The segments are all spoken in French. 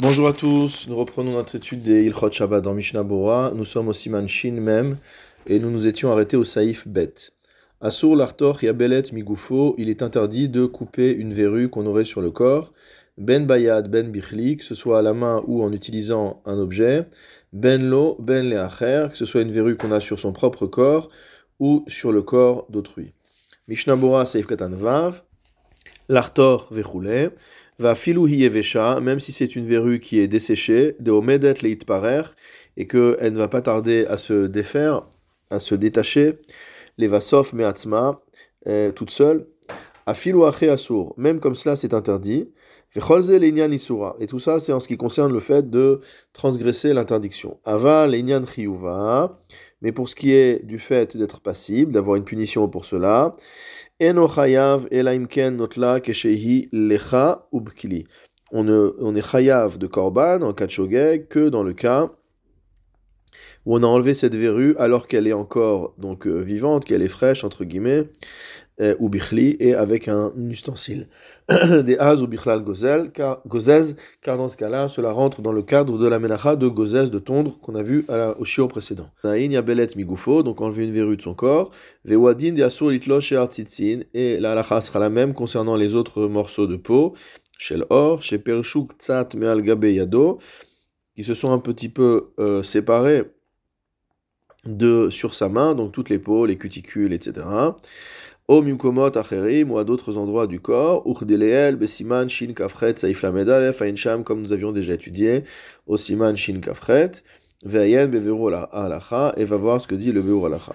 Bonjour à tous, nous reprenons notre étude des Ilchot Shabbat dans Mishnah Bora. Nous sommes au Siman Shin Mem et nous nous étions arrêtés au Saïf Bet. Asur l'artor yabelet migufo, il est interdit de couper une verrue qu'on aurait sur le corps. Ben bayad ben bichli, que ce soit à la main ou en utilisant un objet. Ben lo ben leacher, que ce soit une verrue qu'on a sur son propre corps ou sur le corps d'autrui. Mishnah Bora Saïf Katan Vav. L'artor vechoulé. Va filou même si c'est une verrue qui est desséchée, de omedet leit parer, et qu'elle ne va pas tarder à se défaire, à se détacher, les vasof meatzma, euh, toute seule, a filou asur, même comme cela c'est interdit, vecholze leinian isura, et tout ça c'est en ce qui concerne le fait de transgresser l'interdiction. Ava leinian chiyuva, mais pour ce qui est du fait d'être passible, d'avoir une punition pour cela, on, on est chayav de korban en cas que dans le cas où on a enlevé cette verrue alors qu'elle est encore donc euh, vivante, qu'elle est fraîche entre guillemets, ou bichli, et avec un ustensile. Des az ou bichlal gozel, car, car dans ce cas-là, cela rentre dans le cadre de la menacha de gozez, de tondre, qu'on a vu à la, au chiot précédent. Naïn yabelet migufo, donc enlever une verrue de son corps, vewadin de asur litlo et la halacha sera la même concernant les autres morceaux de peau, chez l'or, chez pershuk tzat meal gabe yado, qui se sont un petit peu euh, séparés de, sur sa main, donc toutes les peaux, les cuticules, etc. Au mimkomot acherim ou à d'autres endroits du corps, uchdeleel, besiman, shin kafret, saif lamedale, faincham, comme nous avions déjà étudié, au siman, shin kafret, veyen, beveru alacha, et va voir ce que dit le beur alacha.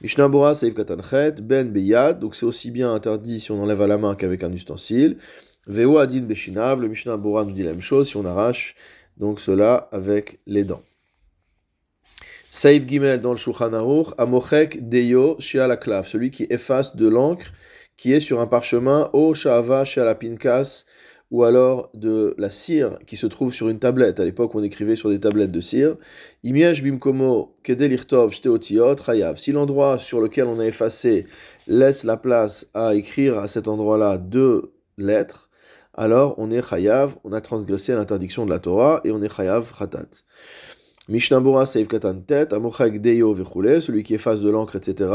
Mishnah Bora, saif katanchet, ben beyad, donc c'est aussi bien interdit si on enlève à la main qu'avec un ustensile. Veo adin beshinav, le Mishnah Bora nous dit la même chose si on arrache donc cela avec les dents. Saif Gimel dans le Shulchan Aruch, Amochek Deyo Shialaklav, celui qui efface de l'encre qui est sur un parchemin, O Sha'ava Shialapinkas, ou alors de la cire qui se trouve sur une tablette. À l'époque, on écrivait sur des tablettes de cire. Imiej Bimkomo Kedelirtov Shteotiot Chayav. Si l'endroit sur lequel on a effacé laisse la place à écrire à cet endroit-là deux lettres, alors on est Chayav, on a transgressé l'interdiction de la Torah et on est Chayav Khatat. Mishnah Bora Seif Katan Tet, Amochek Deyo Vechule, celui qui efface de l'encre, etc.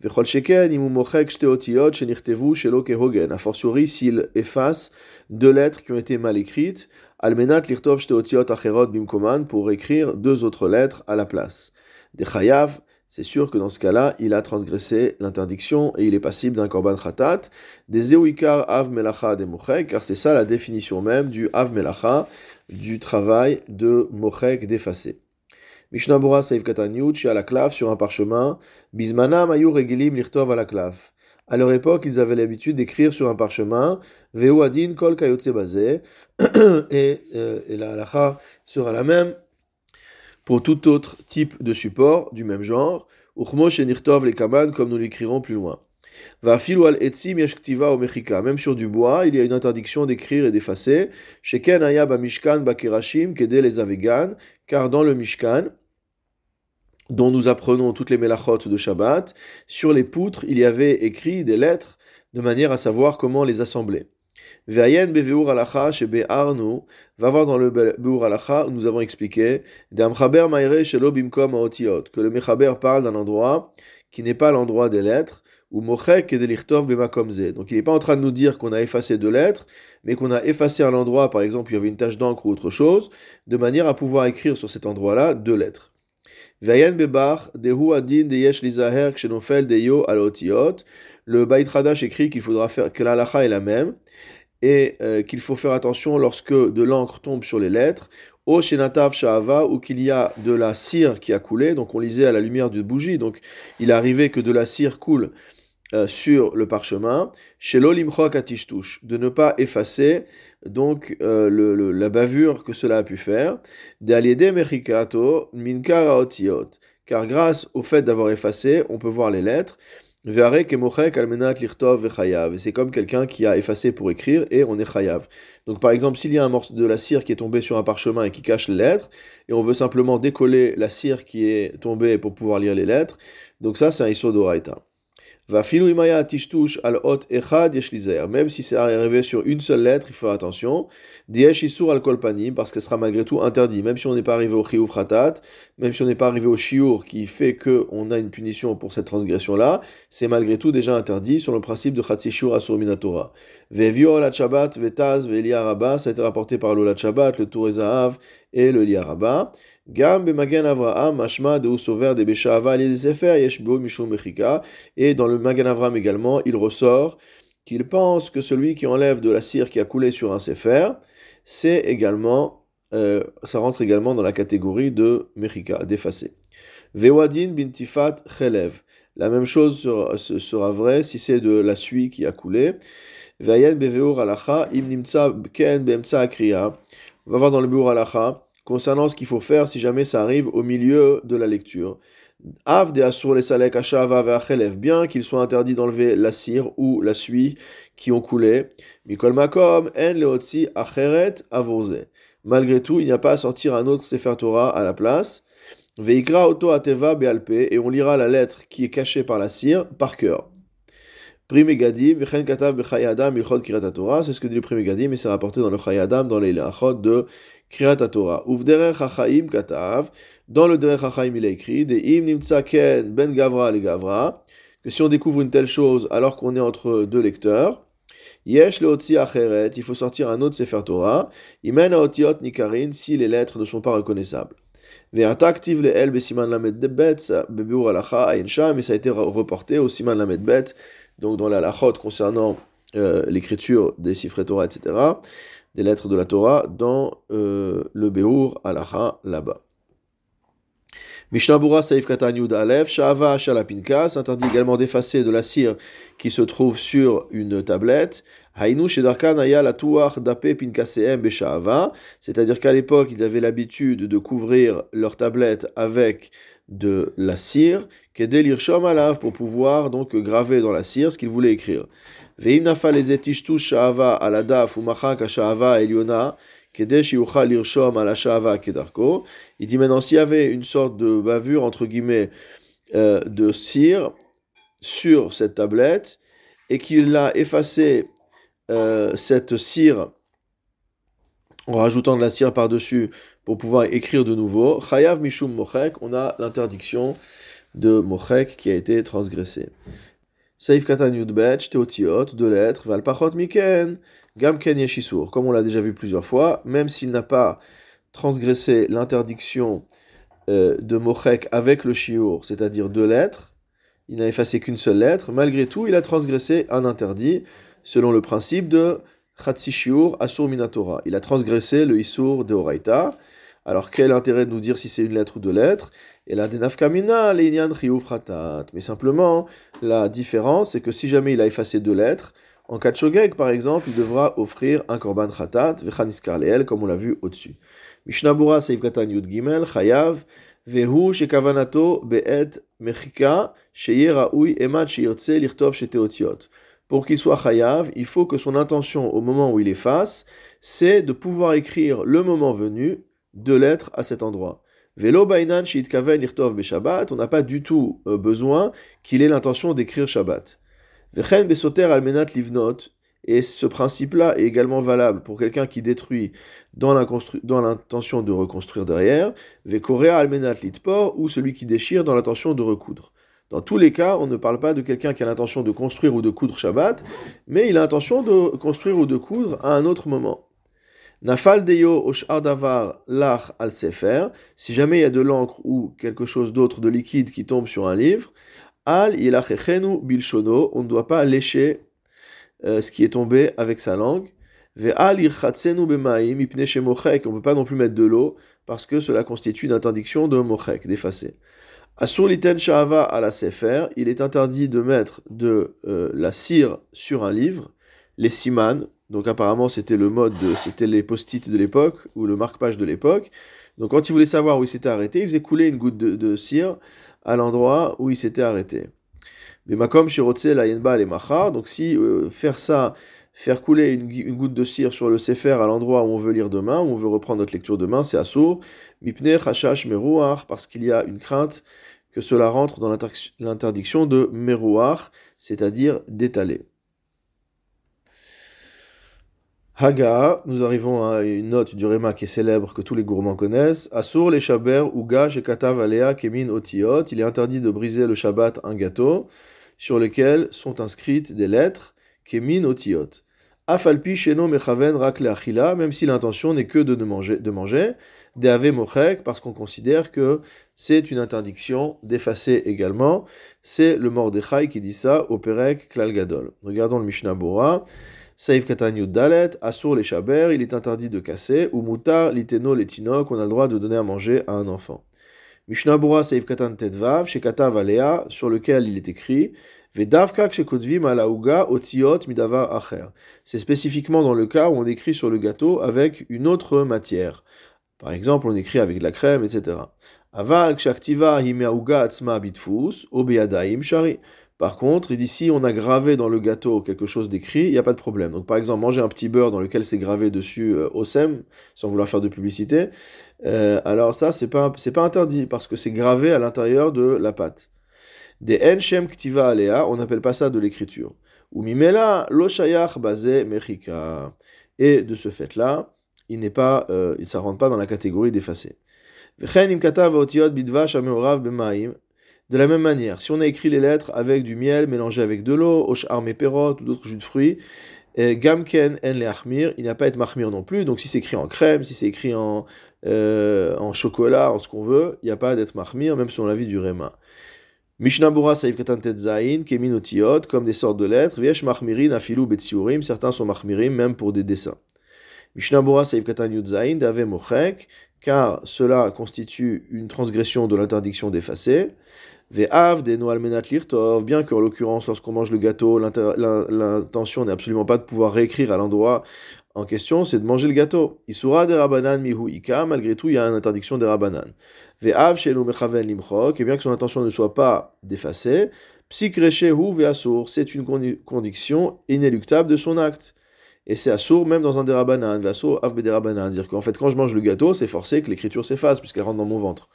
Vechol Sheken, Imu Mochek Shteotiot, Shenirtevu, Shelo Kehogen. A fortiori, s'il efface deux lettres qui ont été mal écrites, Almenat Lirtov Shteotiot Acherot Bimkoman, pour écrire deux autres lettres à la place. Des Chayav, c'est sûr que dans ce cas-là, il a transgressé l'interdiction et il est passible d'un korban khatat, des zéouikar av melacha des mochek, car c'est ça la définition même du av melacha, du travail de mochek d'effacer. Mishnah Bora Saif à la clave sur un parchemin, Bismana Mayu Regilim Lirtov à la clave. À leur époque, ils avaient l'habitude d'écrire sur un parchemin, Veu Adin Kol Kayotse et, euh, et la halacha sera la même pour tout autre type de support du même genre, Uchmosh et Nirtov les Kaman, comme nous l'écrirons plus loin. Va al etzim yeshktiva o mechika. Même sur du bois, il y a une interdiction d'écrire et d'effacer. Sheken ayab mishkan bakerashim kede les avegan. Car dans le mishkan, dont nous apprenons toutes les melachot de Shabbat, sur les poutres, il y avait écrit des lettres de manière à savoir comment les assembler. Ve'ayen beveur alacha shebe arnu, va voir dans le beur alacha nous avons expliqué, d'amchaber maire shelo bimkom aotiot, que le mechaber parle d'un endroit qui n'est pas l'endroit des lettres, ou mochek et delichtov bemakomze. Donc il n'est pas en train de nous dire qu'on a effacé deux lettres, mais qu'on a effacé un endroit, par exemple, il y avait une tache d'encre ou autre chose, de manière à pouvoir écrire sur cet endroit-là deux lettres. Ve'ayen bebar dehu adin deyesh lizaher kshenofel deyo alotiot. Le Radash écrit qu'il faudra faire que la est la même et euh, qu'il faut faire attention lorsque de l'encre tombe sur les lettres, au Shenatav Shahava, ou qu'il y a de la cire qui a coulé, donc on lisait à la lumière de bougie, donc il arrivait que de la cire coule euh, sur le parchemin, chez l'olimchok atishtush, de ne pas effacer donc euh, la bavure que cela a pu faire, d'aliede mechikato minkara otiot, car grâce au fait d'avoir effacé, on peut voir les lettres, et c'est comme quelqu'un qui a effacé pour écrire et on est chayav. Donc par exemple, s'il y a un morceau de la cire qui est tombé sur un parchemin et qui cache les lettres, et on veut simplement décoller la cire qui est tombée pour pouvoir lire les lettres, donc ça c'est un iso d'oraita. Va imaya tishtush al ot echad Même si c'est arrivé sur une seule lettre, il faut attention. Diesh isur al kolpanim, parce que ce sera malgré tout interdit. Même si on n'est pas arrivé au chiyuv ratat, même si on n'est pas arrivé au shiur qui fait qu'on a une punition pour cette transgression-là, c'est malgré tout déjà interdit sur le principe de chatsi shiur asur minatora. Vevio al shabbat vetaz ve'eliaraba, ça a été rapporté par l'olat shabbat, le tour et le liaraba. Et dans le Magen Avram également, il ressort qu'il pense que celui qui enlève de la cire qui a coulé sur un sefer, c'est également, euh, ça rentre également dans la catégorie de mechika, d'effacer. Vewadin bintifat chelev. La même chose sera, sera vraie si c'est de la suie qui a coulé. Vayen beveur alacha im nimtsa ken bemtsa akriya. On va voir dans le beur alacha concernant ce qu'il faut faire si jamais ça arrive au milieu de la lecture. Bien qu'il soit interdit d'enlever la cire ou la suie qui ont coulé. Malgré tout, il n'y a pas à sortir un autre Sefer Torah à la place. Veikra auto ateva bealpe, et on lira la lettre qui est cachée par la cire par cœur. Primegadim, vechen katav bechayadam ilchot kirata Torah, c'est ce que dit le Primegadim, et c'est rapporté dans le Chayadam, dans les lachot de Kriyat Torah. Katav. Dans le Derech hachaim, il a écrit im nimtsa ken ben gavra le gavra. Que si on découvre une telle chose alors qu'on est entre deux lecteurs, yesh leotzi acheret. Il faut sortir un autre sefer Torah. Imen aotiot nikarin si les lettres ne sont pas reconnaissables. Ve'ataktiv le el besiman lamed bet bebur alacha ayin mais ça a été reporté au siman lamed bet, donc dans la lachot concernant euh, l'écriture des sifre Torah, etc des lettres de la Torah dans euh, le Beur Alacha là-bas. Mishnabura Saif Katan Yud Aleph, Shava Shalapinka, s'interdit également d'effacer de la cire qui se trouve sur une tablette. Hainu Shedarkan Aya la Dape Pinkaseem Beshava, c'est-à-dire qu'à l'époque ils avaient l'habitude de couvrir leur tablette avec de la cire, Kedelir Shom Alav, pour pouvoir donc graver dans la cire ce qu'ils voulaient écrire. Il dit maintenant s'il y avait une sorte de bavure entre guillemets euh, de cire sur cette tablette et qu'il a effacé euh, cette cire en rajoutant de la cire par-dessus pour pouvoir écrire de nouveau, Chayav Mishum Mochek, on a l'interdiction de Mochek qui a été transgressée. Saif Katan Yudbet, Teotiot, deux lettres, Valpachot Miken, Gamken Yeshisur. Comme on l'a déjà vu plusieurs fois, même s'il n'a pas transgressé l'interdiction euh, de Mochek avec le Shiur, c'est-à-dire deux lettres, il n'a effacé qu'une seule lettre, malgré tout, il a transgressé un interdit selon le principe de Chatsi Shiur Asur Minatora. Il a transgressé le Isur de Oraita. Alors quel intérêt de nous dire si c'est une lettre ou deux lettres? Et la denafkamina, l'inyan fratat. Mais simplement, la différence, c'est que si jamais il a effacé deux lettres, en cas de shogeg, par exemple, il devra offrir un korban khatat, vechaniskar leel, comme on l'a vu au-dessus. Mishnabura seif katan yud gimel, chayav, vehu shekavanato be'et mechika, sheye ra'ui emad sheyirtze lirtov sheteotiot. Pour qu'il soit chayav, il faut que son intention au moment où il efface, c'est de pouvoir écrire le moment venu deux lettres à cet endroit. Velo bainan kaven lirtov Shabbat, on n'a pas du tout euh, besoin qu'il ait l'intention d'écrire Shabbat. Vechen besoter almenat livnot, et ce principe-là est également valable pour quelqu'un qui détruit dans l'intention de reconstruire derrière, vekorea almenat litpor, ou celui qui déchire dans l'intention de recoudre. Dans tous les cas, on ne parle pas de quelqu'un qui a l'intention de construire ou de coudre Shabbat, mais il a l'intention de construire ou de coudre à un autre moment. Nafal deyo davar lach al sefer, si jamais il y a de l'encre ou quelque chose d'autre de liquide qui tombe sur un livre, al yilachechenu bilshono, on ne doit pas lécher euh, ce qui est tombé avec sa langue. Ve al bemaim ipne on ne peut pas non plus mettre de l'eau parce que cela constitue une interdiction de mochek, d'effacer. Asur liten shahava à la sefer, il est interdit de mettre de euh, la cire sur un livre, les siman, donc apparemment c'était le mode, c'était les post-it de l'époque ou le marque-page de l'époque. Donc quand il voulait savoir où il s'était arrêté, il faisait couler une goutte de, cire à l'endroit où il s'était arrêté. Mais makom shirotse la yenba les. Donc si euh, faire ça, faire couler une, goutte de cire sur le sefer à l'endroit où on veut lire demain, où on veut reprendre notre lecture demain, c'est assour. Mipne chashash meruach parce qu'il y a une crainte que cela rentre dans l'interdiction de merouar, c'est-à-dire d'étaler. Haga, nous arrivons à une note du Réma qui est célèbre, que tous les gourmands connaissent. Les uga, shekatav alea, kemin otiot. Il est interdit de briser le Shabbat, un gâteau, sur lequel sont inscrites des lettres, kemin otiot. Afalpi sheno mechaven rak achila, même si l'intention n'est que de manger, de manger. Deave mochek, parce qu'on considère que c'est une interdiction d'effacer également. C'est le Mordechai qui dit ça au Perek Klal Gadol. Regardons le Mishnah Bora. Saif Katanyud Dalet, Asur les Shaber, il est interdit de casser, ou Muta, Liteno, les Tinok, on a le droit de donner à manger à un enfant. Mishnah Bura Saif Katan Tedvav, Shekatav Alea, sur lequel il est écrit, Vedavka Kshekotvim Alauga, Otiot Midavar Acher. C'est spécifiquement dans le cas où on écrit sur le gâteau avec une autre matière. Par exemple, on écrit avec de la crème, etc. Aval Kshaktiva Himeauga Atzma Bitfus, Obeadaim Shari. Par contre, il on a gravé dans le gâteau quelque chose d'écrit, il n'y a pas de problème. Donc par exemple, manger un petit beurre dans lequel c'est gravé dessus euh, OSEM, sans vouloir faire de publicité, euh, alors ça, c'est pas, pas interdit, parce que c'est gravé à l'intérieur de la pâte. Des enchem ktiva alea, on n'appelle pas ça de l'écriture. Ou mimela lo shayach basé mechika. Et de ce fait-là, il n'est pas, euh, ça rentre pas dans la catégorie b'maim, de la même manière, si on a écrit les lettres avec du miel mélangé avec de l'eau, oshar perot ou d'autres jus de fruits, gamken en le il n'y a pas à être non plus. Donc si c'est écrit en crème, si c'est écrit en, euh, chocolat, en ce qu'on veut, il n'y a pas d'être mahmir, même selon l'avis du Réma. Mishnabura saïf katan tetzain, kemin comme des sortes de lettres, viesh mahmirin afilu betsiurim, certains sont mahmirim même pour des dessins. Mishnabura saïf katan yudzain, dave mochek, car cela constitue une transgression de l'interdiction d'effacer. Ve'av des menat lirtov, bien qu'en l'occurrence, lorsqu'on mange le gâteau, l'intention n'est absolument pas de pouvoir réécrire à l'endroit en question, c'est de manger le gâteau. Isura des rabanan mihu ika, malgré tout, il y a une interdiction des rabanan. Ve'av shelu mechaven limchok, et bien que son intention ne soit pas d'effacer, psikrechehu ve'asur, c'est une condition inéluctable de son acte. Et c'est assour même dans un dérabanan, vaso av derabanan. dire qu'en fait, quand je mange le gâteau, c'est forcé que l'écriture s'efface, puisqu'elle rentre dans mon ventre.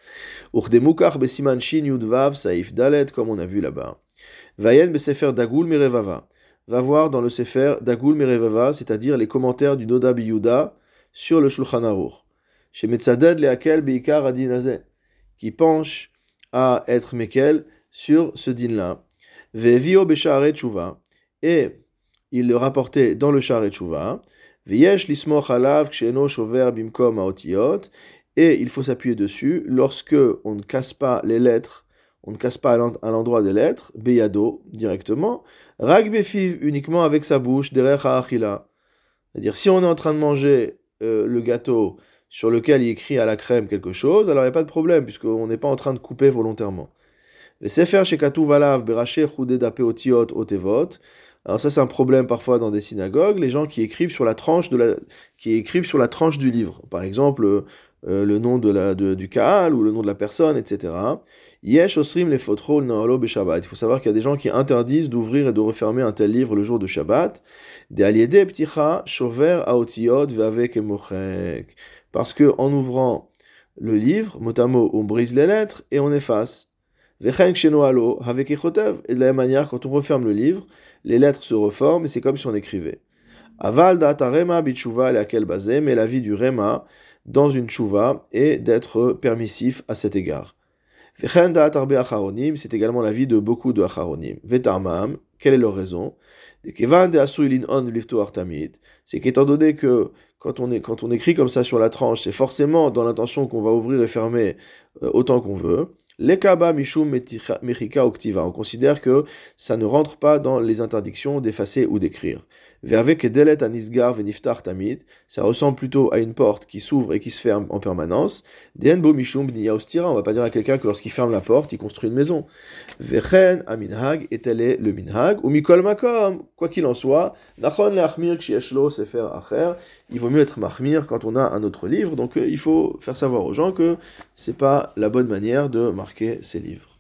Urdemukar besiman shin yudvav saif dalet, comme on a vu là-bas. Vayen besefer dagul merevava. Va voir dans le sefer dagul merevava, c'est-à-dire les commentaires du Noda Biyuda sur le Shulchan Aruch. Chez Metzaded leakel beikar adinazeh, qui penche à être mekel sur ce din-là. Vevio beshare tshuva. Et il le rapportait dans le char et Viesh lismoch alav bimkom. Et il faut s'appuyer dessus lorsque on ne casse pas les lettres, on ne casse pas à l'endroit des lettres, beyado directement, rag befiv uniquement avec sa bouche, derech achila. C'est-à-dire si on est en train de manger euh, le gâteau sur lequel il écrit à la crème quelque chose, alors il n'y a pas de problème puisqu'on n'est pas en train de couper volontairement. Le sefer shekatu valav beraché chuded otiot otevot. Alors ça c'est un problème parfois dans des synagogues, les gens qui écrivent sur la tranche de la, qui écrivent sur la tranche du livre. Par exemple, euh, le nom de la, du Kaal ou le nom de la personne, etc. Yesh osrim les Il faut savoir qu'il y a des gens qui interdisent d'ouvrir et de refermer un tel livre le jour de Shabbat. De Parce que en ouvrant le livre, mot on brise les lettres et on efface. Et de la même manière, quand on referme le livre, les lettres se reforment et c'est comme si on écrivait. Aval rema bichuva basé, mais la vie du rema dans une chouva est d'être permissif à cet égard. c'est également la vie de beaucoup de acharonim. Vetarmam, quelle est leur raison? C'est qu'étant donné que quand on, est, quand on écrit comme ça sur la tranche, c'est forcément dans l'intention qu'on va ouvrir et fermer euh, autant qu'on veut. Lekaba mishum mechika oktiva. On considère que ça ne rentre pas dans les interdictions d'effacer ou d'écrire. Vervek delet anisgar veniftar tamid. Ça ressemble plutôt à une porte qui s'ouvre et qui se ferme en permanence. Denbo mishum On va pas dire à quelqu'un que lorsqu'il ferme la porte, il construit une maison. Vechen aminhag. Et tel est le minhag. Ou mikol makom. Quoi qu'il en soit. Nachon leachmir kshieshlo sefer acher il vaut mieux être mahmir quand on a un autre livre. Donc euh, il faut faire savoir aux gens que c'est pas la bonne manière de marquer ces livres.